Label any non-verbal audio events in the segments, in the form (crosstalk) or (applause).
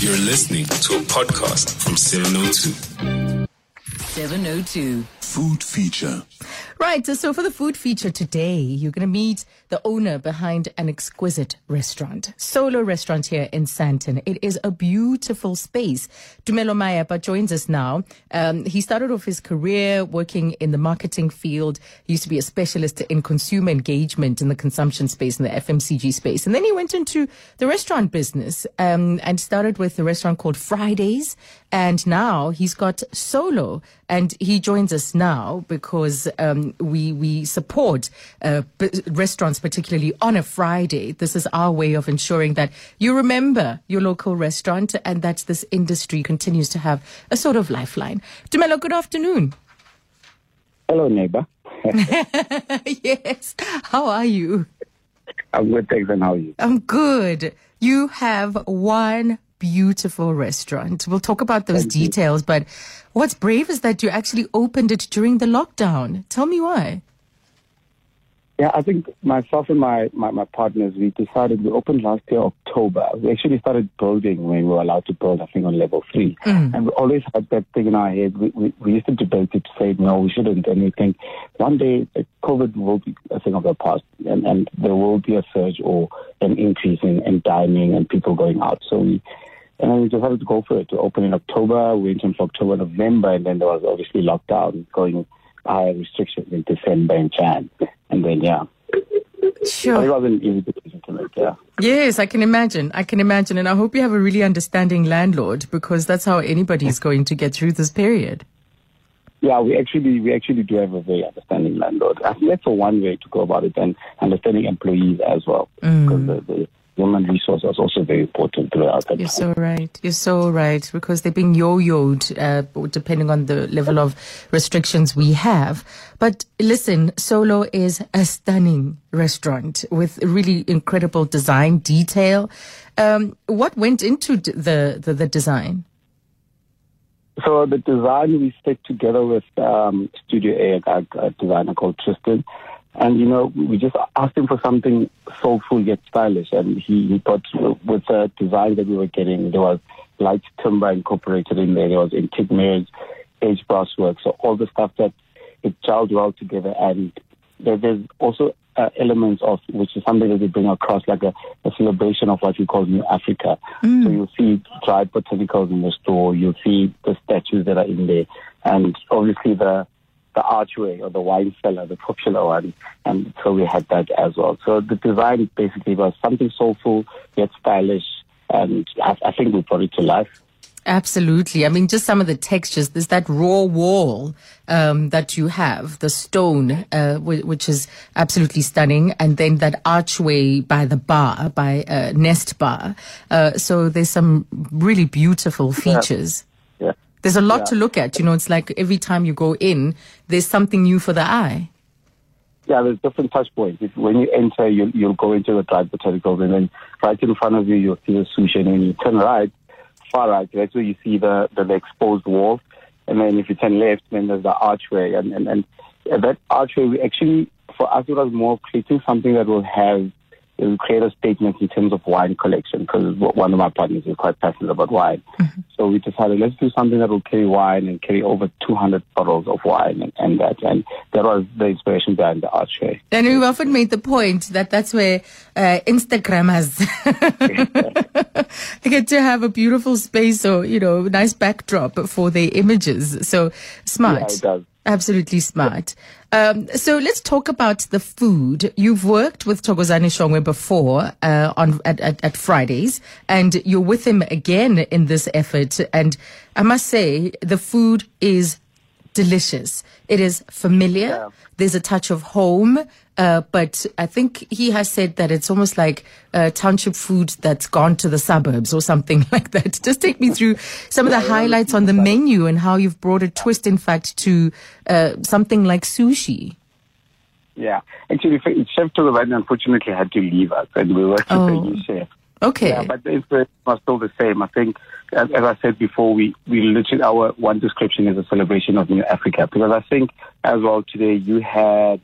You're listening to a podcast from 702. 702. Food feature. Right, so for the food feature today, you're going to meet the owner behind an exquisite restaurant, Solo Restaurant here in Sandton. It is a beautiful space. Tumelo Mayepa joins us now. Um, he started off his career working in the marketing field. He used to be a specialist in consumer engagement in the consumption space, in the FMCG space. And then he went into the restaurant business um, and started with a restaurant called Fridays. And now he's got Solo. And he joins us now because um, we, we support uh, b- restaurants particularly on a Friday. This is our way of ensuring that you remember your local restaurant and that this industry continues to have a sort of lifeline. Tumelo, good afternoon. Hello, neighbor. (laughs) yes. How are you? I'm good, thanks, and how are you? I'm good. You have one beautiful restaurant. We'll talk about those Thank you. details, but what's brave is that you actually opened it during the lockdown. Tell me why. Yeah, I think myself and my, my, my partners, we decided we opened last year, October. We actually started building when we were allowed to build, I think, on level three. Mm. And we always had that thing in our head. We, we, we used to debate it to say, no, we shouldn't. And we think one day COVID will be a thing of the past and, and there will be a surge or an increase in, in dining and people going out. So we, and then we decided to go for it to open in October. We went in for October, November, and then there was obviously lockdown going higher restrictions in December and Jan. And then, yeah. But it Sure. wasn't easy decision to make, yeah. Yes, I can imagine. I can imagine. And I hope you have a really understanding landlord because that's how anybody is going to get through this period. Yeah, we actually we actually do have a very understanding landlord. I think that's a one way to go about it, and understanding employees as well, mm. because the, the human resource is also very important throughout that. You're so right. You're so right because they're being yo-yoed uh, depending on the level of restrictions we have. But listen, Solo is a stunning restaurant with really incredible design detail. Um, what went into the, the the design? So the design we set together with um, Studio A, a, a designer called Tristan, and you know we just asked him for something soulful yet stylish, and he, he thought with the design that we were getting, there was light timber incorporated in there, there was antique mirrors, edge brass work, so all the stuff that it gelled well together, and there, there's also uh, elements of which is something that they bring across, like a, a celebration of what we call New Africa. So you'll see dried botanicals in the store, you'll see the statues that are in there, and obviously the the archway or the wine cellar, the popular one, and so we had that as well. So the design basically was something soulful yet stylish, and I, I think we brought it to life. Absolutely. I mean, just some of the textures. There's that raw wall um, that you have, the stone, uh, whi- which is absolutely stunning, and then that archway by the bar, by uh, Nest Bar. Uh, so there's some really beautiful features. Yeah. There's a lot Yeah. to look at. You know, it's like every time you go in, there's something new for the eye. Yeah, there's different touch points. If, when you enter, you'll, you'll go into the dried botanicals, and then right in front of you, you'll see the sushi. And when you turn right, far right, that's where you see the, the, the exposed walls. And then if you turn left, then there's the archway. And, and, and that archway, we actually, for us, it was more creating something that will have, will create a statement in terms of wine collection, because one of my partners is quite passionate about wine. So we decided, let's do something that will carry wine and carry over 200 bottles of wine and, and that. And that was the inspiration behind the archway. And we've often made the point that that's where uh, Instagrammers (laughs) get to have a beautiful space or, you know, nice backdrop for their images. So smart. Yeah. Absolutely smart. Um, so let's talk about the food. You've worked with Thokozani Shongwe before uh, on at, at, at Fridays, and you're with him again in this effort. And I must say, the food is delicious. It is familiar. Yeah. There's a touch of home, uh, but I think he has said that it's almost like uh, township food that's gone to the suburbs or something (laughs) like that. Just take me through some of the highlights on the menu and how you've brought a twist, in fact, to uh, something like sushi. Yeah. Actually, Chef Thokozani unfortunately had to leave us, and we worked with Oh. a new chef. Okay. Yeah, but the inspiration was still the same. I think, as, as I said before, we, we literally, our one description is a celebration of New Africa. Because I think, as well, today you had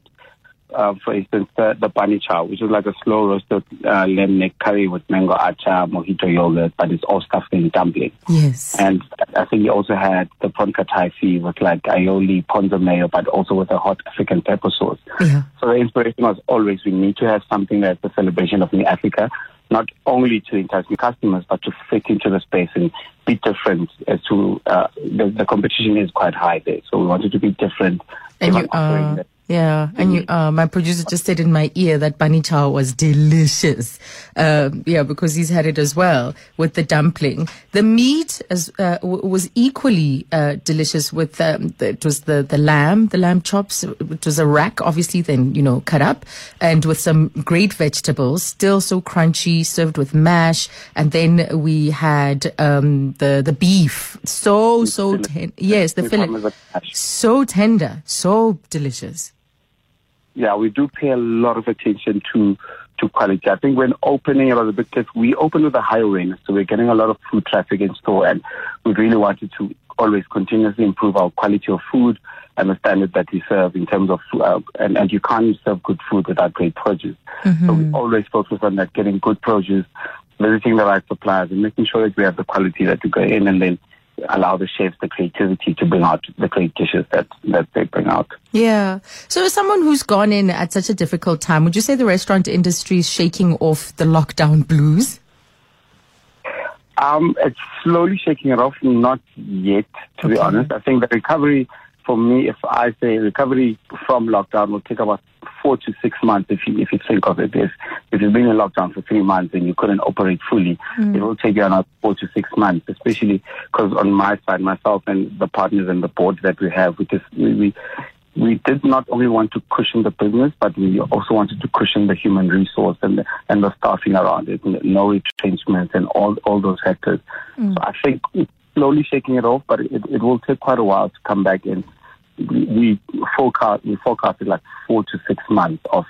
uh, for instance, the, the bunny chow, which is like a slow roasted uh, lamb neck curry with mango achar, mojito yogurt, but it's all stuffed in dumpling. Yes. And I think you also had the prawn kataifi with like aioli, ponzu mayo, but also with a hot African pepper sauce. Yeah. So the inspiration was always we need to have something that's a celebration of New Africa, not only to entice new customers, but to fit into the space and be different as to uh, the, the competition is quite high there. So we wanted to be different. And you offering are. Yeah, and you, uh, my producer just said in my ear that bunny chow was delicious. Um, yeah, because he's had it as well with the dumpling. The meat as, uh, w- was equally uh, delicious with um, the, it was the the lamb, the lamb chops. It was a rack, obviously, then you know cut up, and with some great vegetables, still so crunchy, served with mash, and then we had um, the the beef, so so ten- yes, the fillet, promise a cash. so tender, so delicious. Yeah, we do pay a lot of attention to to quality. I think when opening it was a bit. We opened with a high awareness, so we're getting a lot of food traffic in store, and we really wanted to always continuously improve our quality of food and the standard that we serve in terms of uh, and and you can't serve good food without great produce. So we always focus on that, getting good produce, visiting the right suppliers, and making sure that we have the quality that we go in, and then allow the chefs the creativity to bring out the great dishes that that they bring out. Yeah. So, as someone who's gone in at such a difficult time, would you say the restaurant industry is shaking off the lockdown blues? Um, it's slowly shaking it off, not yet, to be honest. I think the recovery, for me, if I say recovery from lockdown will take about four to six months if you, if you think of it. If, if you've been in lockdown for three months and you couldn't operate fully, mm. it will take you another four to six months, especially because on my side, myself and the partners and the board that we have, because we, we, we did not only want to cushion the business, but we also wanted to cushion the human resource and the, and the staffing around it, no retrenchment and all all those factors. Mm. So I think slowly shaking it off, but it, it will take quite a while to come back in. We, forecast we forecasted like four to six months of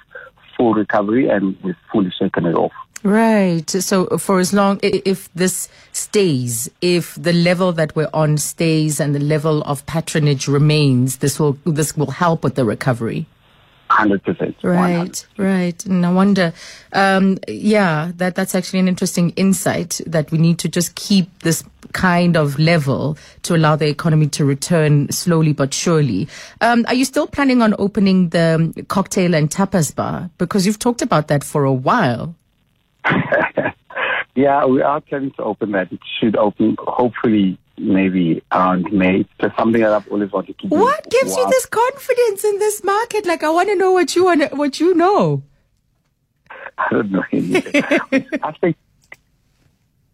full recovery, and we've fully shaken it off. Right. So, for as long, if this stays, if the level that we're on stays and the level of patronage remains, this will, this will help with the recovery. Hundred percent. Right, right. And I wonder, um, yeah, that that's actually an interesting insight that we need to just keep this kind of level to allow the economy to return slowly but surely. Um, are you still planning on opening the cocktail and tapas bar? Because you've talked about that for a while. (laughs) Yeah, we are planning to open that. It should open hopefully maybe around May. Just something that I've always wanted to do. What gives you this confidence in this market? Like, I want to know what you want, what you know. (laughs) I don't know anything. (laughs) I think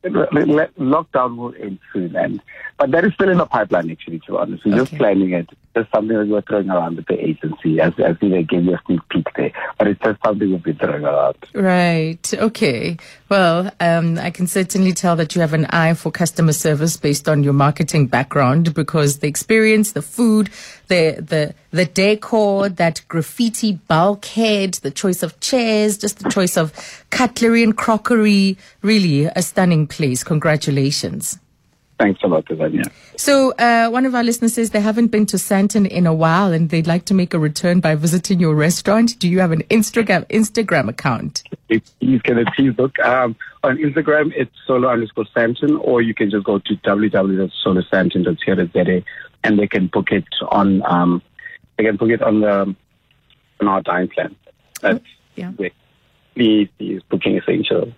lockdown will end soon, and but that is still in the pipeline. Actually, to be honest, we're Okay. just planning it. Just something that we're throwing around with the agency, as as they gave you a sneak peek there. But it's just something we've been throwing around. Right. Okay. Well, um, I can certainly tell that you have an eye for customer service based on your marketing background because the experience, the food, the, the, the decor, that graffiti bulkhead, the choice of chairs, just the choice of cutlery and crockery. Really a stunning place. Congratulations. Thanks a lot, Azania. So, uh, one of our listeners says they haven't been to Sandton in a while and they'd like to make a return by visiting your restaurant. Do you have an Instagram, Instagram account? If you can please look um, on Instagram, it's solo underscore Sandton, or you can just go to www.solosandton.co.za and they can book it on um, they can book it on the on our time plan. That's Yeah. where please, please booking essential.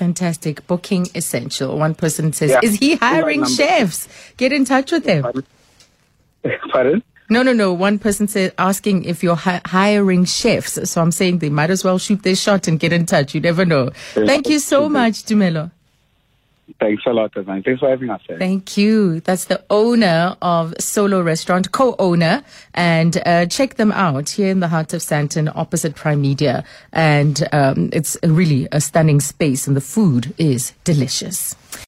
Fantastic. Booking essential. One person says, Yeah. Is he hiring chefs? Get in touch with him. (laughs) Pardon? No, no, no. One person said, asking if you're hi- hiring chefs. So I'm saying they might as well shoot their shot and get in touch. You never know. Thank you so much, Tumelo. Thanks a lot, Azania. Thanks for having us. Thank you. That's the owner of Solo Restaurant, co-owner, and uh, check them out here in the heart of Sandton, opposite Prime Media. And um, it's really a stunning space, and the food is delicious.